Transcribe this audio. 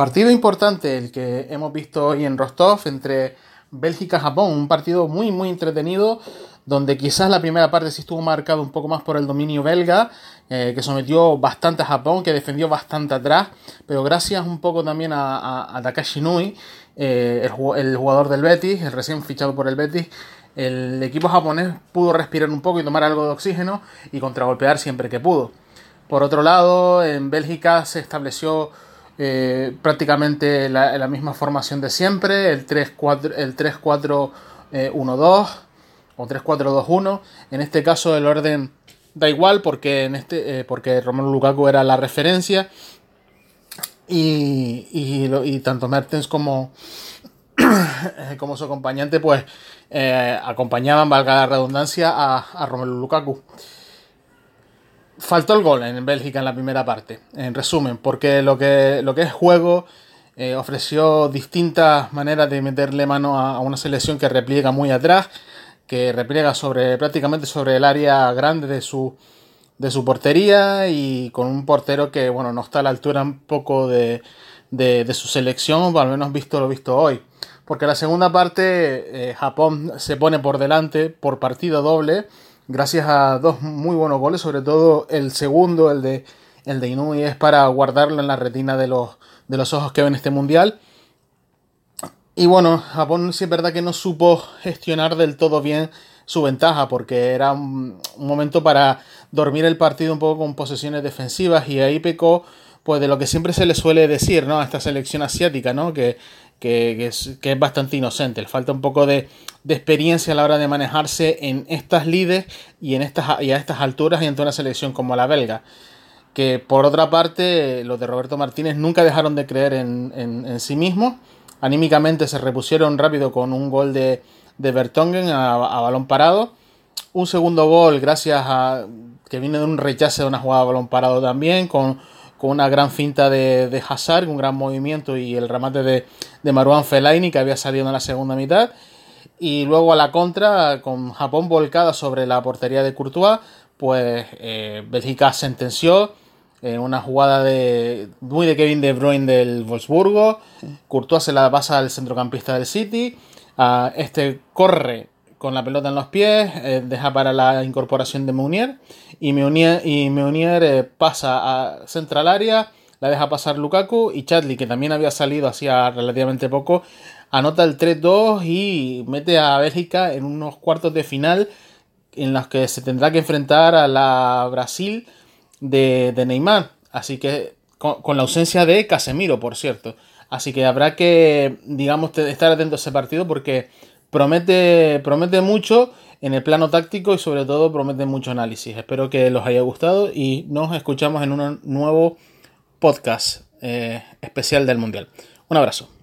Partido importante el que hemos visto hoy en Rostov entre Bélgica y Japón, un partido muy muy entretenido donde quizás la primera parte sí estuvo marcado un poco más por el dominio belga, eh, que sometió bastante a Japón, que defendió bastante atrás, pero gracias un poco también a, Takashi Nui, eh, el, jugador del Betis, el recién fichado por el Betis, el equipo japonés pudo respirar un poco y tomar algo de oxígeno y contragolpear siempre que pudo. Por otro lado, en Bélgica se estableció eh, prácticamente la, misma formación de siempre, el 3-4-1-2 eh, o 3-4-2-1. En este caso el orden da igual porque, en este, eh, porque Romelu Lukaku era la referencia y, y, tanto Mertens como, como su acompañante pues acompañaban, valga la redundancia, a, a Romelu Lukaku faltó el gol en Bélgica en la primera parte, en resumen, porque lo que, lo que es juego eh, ofreció distintas maneras de meterle mano a, una selección que repliega muy atrás, que repliega sobre, prácticamente sobre el área grande de su, de su portería y con un portero que bueno, no está a la altura un poco de, de, su selección, o al menos visto lo visto hoy. Porque la segunda parte eh, Japón se pone por delante por partido doble gracias a dos muy buenos goles, sobre todo el segundo, el de, el de Inui, es para guardarlo en la retina de los, de los ojos que ven este mundial. Y bueno, Japón sí es verdad que no supo gestionar del todo bien su ventaja, porque era un, momento para dormir el partido un poco con posesiones defensivas y ahí pecó pues de lo que siempre se le suele decir ¿no? a esta selección asiática, ¿no? que, que, es, que es bastante inocente. Le falta un poco de, de experiencia a la hora de manejarse en estas lides y, en y a estas alturas y ante una selección como la belga. Que por otra parte, los de Roberto Martínez nunca dejaron de creer en, sí mismos. Anímicamente se repusieron rápido con un gol de, de Bertongen a, balón parado. Un segundo gol gracias a que viene de un rechace de una jugada a balón parado también, con, una gran finta de, de Hazard, un gran movimiento y el remate de, de Marouane Fellaini que había salido en la segunda mitad. Y luego a la contra, con Japón volcada sobre la portería de Courtois, pues eh, Bélgica sentenció en una jugada de muy de Kevin De Bruyne del Wolfsburgo. Courtois se la pasa al centrocampista del City. este corre con la pelota en los pies, eh, deja para la incorporación de Meunier. Y Meunier, y Meunier eh, pasa a central área, la deja pasar Lukaku. Y Chadley, que también había salido hacía relativamente poco, anota el 3-2 y mete a Bélgica en unos cuartos de final en los que se tendrá que enfrentar a la Brasil de, Neymar. Así que con, la ausencia de Casemiro, por cierto. Así que habrá que, digamos, estar atento a ese partido porque promete, promete mucho en el plano táctico y sobre todo promete mucho análisis. Espero que los haya gustado y nos escuchamos en un nuevo podcast eh, especial del Mundial. Un abrazo.